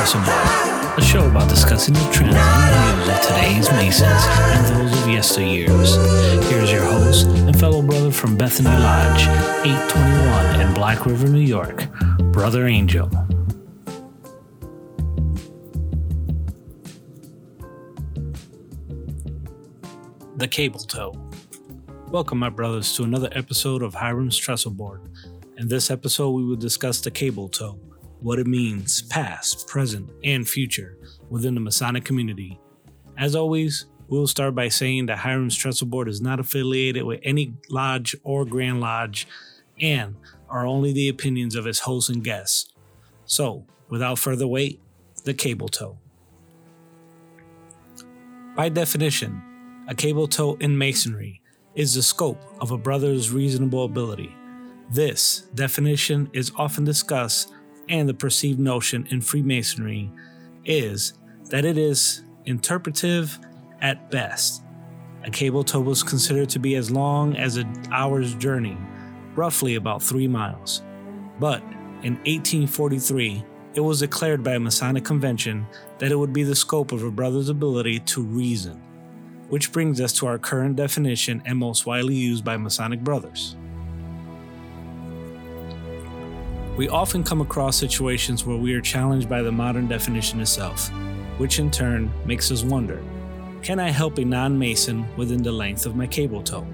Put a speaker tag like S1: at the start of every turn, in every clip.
S1: Hiram's a show about discussing the trends and views of today's Masons and those of yesteryears. Here's your host and fellow brother from Bethany Lodge, 821 in Black River, New York, Brother Angel. The Cable Tow. Welcome, my brothers, to another episode of Hiram's Trestle Board. In this episode, we will discuss the cable tow, what it means, past, present, and future within the Masonic community. As always, we'll start by saying that Hiram's Trestle Board is not affiliated with any lodge or Grand Lodge and are only the opinions of its hosts and guests. So, without further wait, the cable tow. By definition, a cable tow in Masonry is the scope of a brother's reasonable ability this definition is often discussed, and the perceived notion in Freemasonry is that it is interpretive at best. A cable tow was considered to be as long as an hour's journey, roughly about three miles. But in 1843, it was declared by a Masonic convention that it would be the scope of a brother's ability to reason, which brings us to our current definition and most widely used by Masonic brothers. We often come across situations where we are challenged by the modern definition itself, which in turn makes us wonder can I help a non Mason within the length of my cable tow?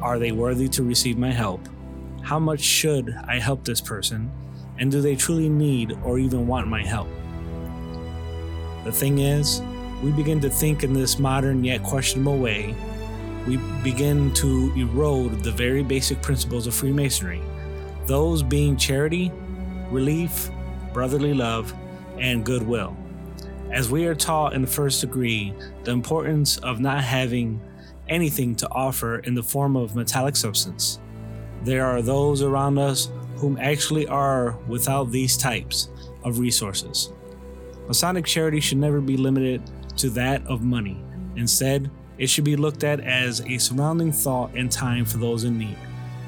S1: Are they worthy to receive my help? How much should I help this person? And do they truly need or even want my help? The thing is, we begin to think in this modern yet questionable way. We begin to erode the very basic principles of Freemasonry those being charity, relief, brotherly love, and goodwill. As we are taught in the first degree, the importance of not having anything to offer in the form of metallic substance. There are those around us whom actually are without these types of resources. Masonic charity should never be limited to that of money. Instead, it should be looked at as a surrounding thought and time for those in need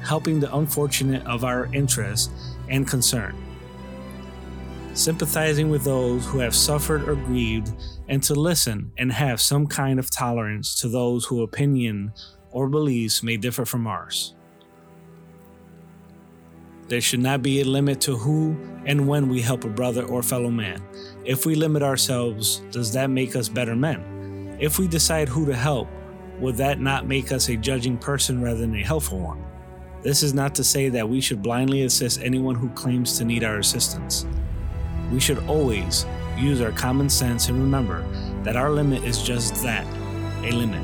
S1: helping the unfortunate of our interest and concern, sympathizing with those who have suffered or grieved, and to listen and have some kind of tolerance to those whose opinion or beliefs may differ from ours. There should not be a limit to who and when we help a brother or fellow man. If we limit ourselves, does that make us better men? If we decide who to help, would that not make us a judging person rather than a helpful one? This is not to say that we should blindly assist anyone who claims to need our assistance. We should always use our common sense and remember that our limit is just that a limit.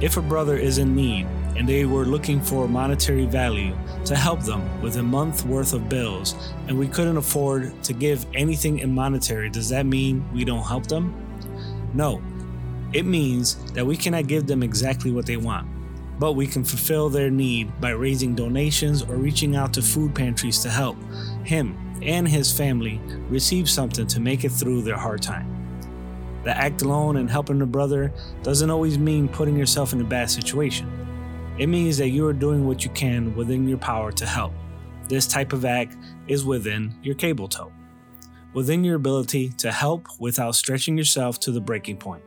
S1: If a brother is in need and they were looking for monetary value to help them with a month worth of bills and we couldn't afford to give anything in monetary, does that mean we don't help them? No. It means that we cannot give them exactly what they want but we can fulfill their need by raising donations or reaching out to food pantries to help him and his family receive something to make it through their hard time. The act alone and helping a brother doesn't always mean putting yourself in a bad situation. It means that you are doing what you can within your power to help. This type of act is within your cable tow, within your ability to help without stretching yourself to the breaking point.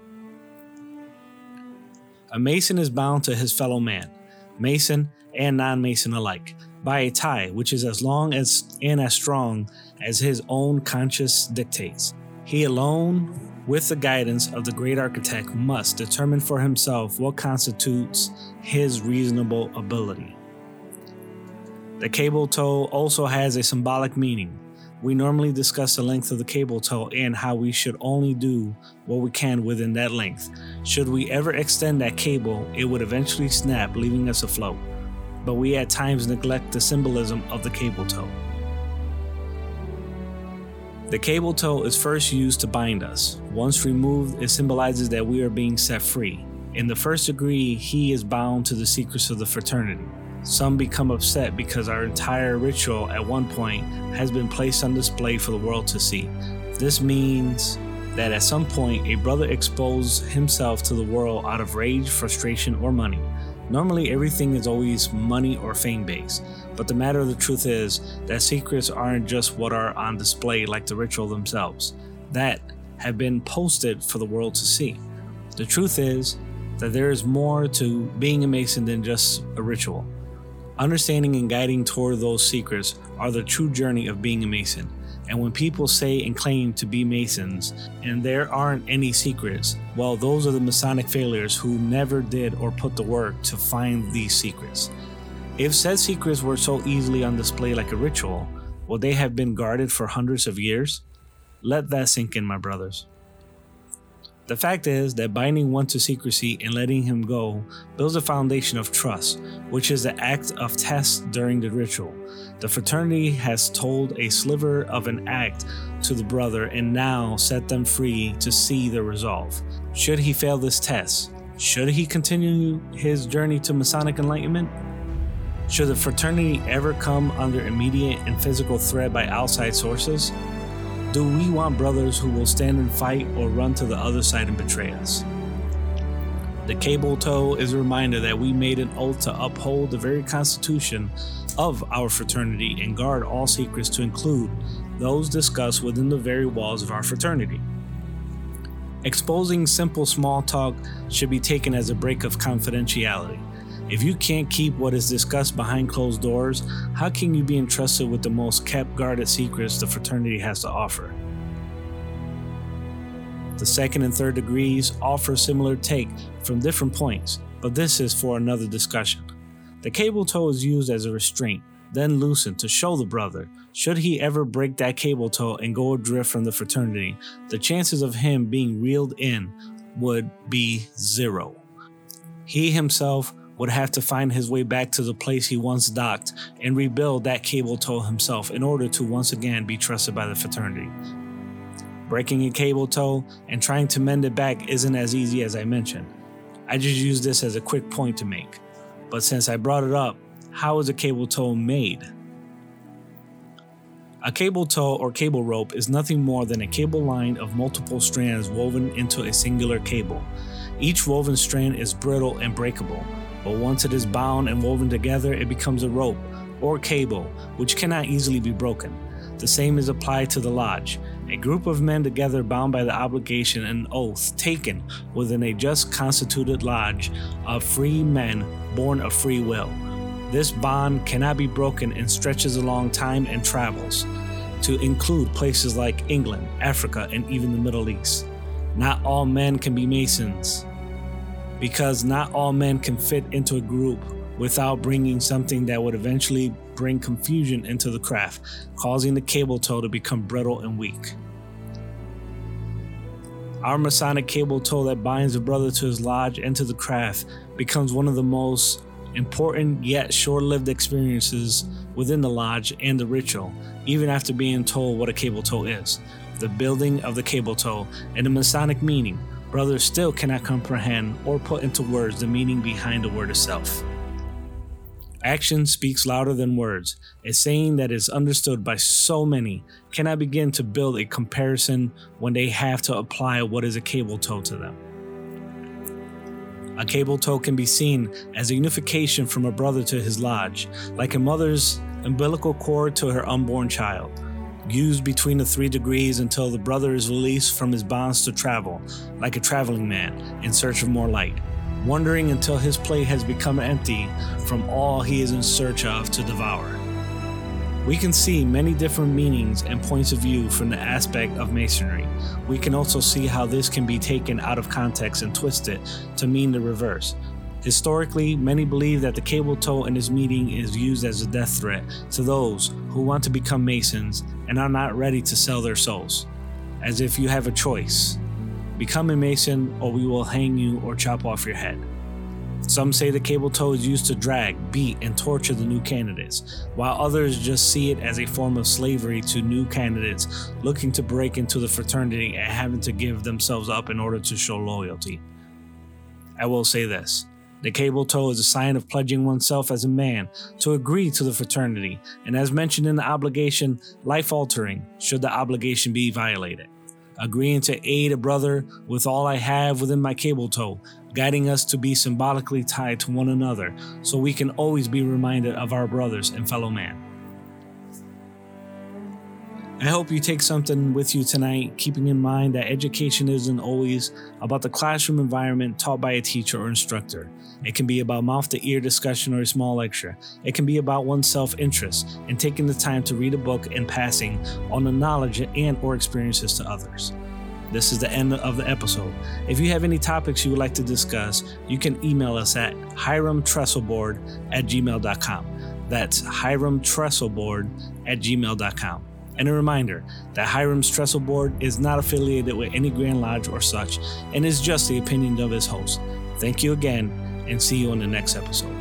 S1: A Mason is bound to his fellow man, Mason and non Mason alike, by a tie which is as long as and as strong as his own conscience dictates. He alone, with the guidance of the great architect, must determine for himself what constitutes his reasonable ability. The cable tow also has a symbolic meaning we normally discuss the length of the cable tow and how we should only do what we can within that length. Should we ever extend that cable, it would eventually snap, leaving us afloat. But we at times neglect the symbolism of the cable tow. The cable tow is first used to bind us. Once removed, it symbolizes that we are being set free. In the first degree, he is bound to the secrets of the fraternity. Some become upset because our entire ritual at one point has been placed on display for the world to see. This means that at some point a brother exposed himself to the world out of rage, frustration, or money. Normally, everything is always money or fame based, but the matter of the truth is that secrets aren't just what are on display like the ritual themselves, that have been posted for the world to see. The truth is that there is more to being a Mason than just a ritual. Understanding and guiding toward those secrets are the true journey of being a Mason. And when people say and claim to be Masons and there aren't any secrets, well, those are the Masonic failures who never did or put the work to find these secrets. If said secrets were so easily on display like a ritual, would they have been guarded for hundreds of years? Let that sink in, my brothers. The fact is that binding one to secrecy and letting him go builds a foundation of trust, which is the act of test during the ritual. The fraternity has told a sliver of an act to the brother and now set them free to see the resolve. Should he fail this test, should he continue his journey to Masonic enlightenment? Should the fraternity ever come under immediate and physical threat by outside sources? Do we want brothers who will stand and fight or run to the other side and betray us? The cable tow is a reminder that we made an oath to uphold the very constitution of our fraternity and guard all secrets to include those discussed within the very walls of our fraternity. Exposing simple small talk should be taken as a break of confidentiality. If you can't keep what is discussed behind closed doors, how can you be entrusted with the most kept guarded secrets the fraternity has to offer? The second and third degrees offer a similar take from different points, but this is for another discussion. The cable tow is used as a restraint, then loosened to show the brother, should he ever break that cable tow and go adrift from the fraternity, the chances of him being reeled in would be zero. He himself would have to find his way back to the place he once docked and rebuild that cable tow himself in order to once again be trusted by the fraternity. Breaking a cable tow and trying to mend it back isn't as easy as I mentioned. I just use this as a quick point to make. But since I brought it up, how is a cable tow made? A cable tow or cable rope is nothing more than a cable line of multiple strands woven into a singular cable. Each woven strand is brittle and breakable, but once it is bound and woven together, it becomes a rope or cable, which cannot easily be broken. The same is applied to the lodge, a group of men together bound by the obligation and oath taken within a just constituted lodge of free men born of free will. This bond cannot be broken and stretches along time and travels to include places like England, Africa, and even the Middle East. Not all men can be Masons because not all men can fit into a group without bringing something that would eventually bring confusion into the craft, causing the cable tow to become brittle and weak. Our Masonic cable tow that binds a brother to his lodge and to the craft becomes one of the most important yet short lived experiences within the lodge and the ritual, even after being told what a cable tow is. The building of the cable tow and the Masonic meaning brothers still cannot comprehend or put into words the meaning behind the word itself. Action speaks louder than words. A saying that is understood by so many cannot begin to build a comparison when they have to apply what is a cable tow to them. A cable tow can be seen as a unification from a brother to his lodge, like a mother's umbilical cord to her unborn child used between the three degrees until the brother is released from his bonds to travel, like a traveling man in search of more light, wandering until his plate has become empty from all he is in search of to devour. We can see many different meanings and points of view from the aspect of masonry. We can also see how this can be taken out of context and twisted to mean the reverse, Historically, many believe that the cable tow in this meeting is used as a death threat to those who want to become Masons and are not ready to sell their souls. As if you have a choice become a Mason, or we will hang you or chop off your head. Some say the cable tow is used to drag, beat, and torture the new candidates, while others just see it as a form of slavery to new candidates looking to break into the fraternity and having to give themselves up in order to show loyalty. I will say this the cable tow is a sign of pledging oneself as a man to agree to the fraternity, and as mentioned in the obligation, life altering should the obligation be violated. agreeing to aid a brother with all I have within my cable tow, guiding us to be symbolically tied to one another so we can always be reminded of our brothers and fellow man. I hope you take something with you tonight, keeping in mind that education isn't always about the classroom environment taught by a teacher or instructor. It can be about mouth to ear discussion or a small lecture. It can be about one's self interest and taking the time to read a book and passing on the knowledge and or experiences to others. This is the end of the episode. If you have any topics you would like to discuss, you can email us at hiramtrestleboard at gmail.com. That's hiramtrestleboard at gmail.com. And a reminder that Hiram's Trestle Board is not affiliated with any Grand Lodge or such, and is just the opinion of his host. Thank you again, and see you on the next episode.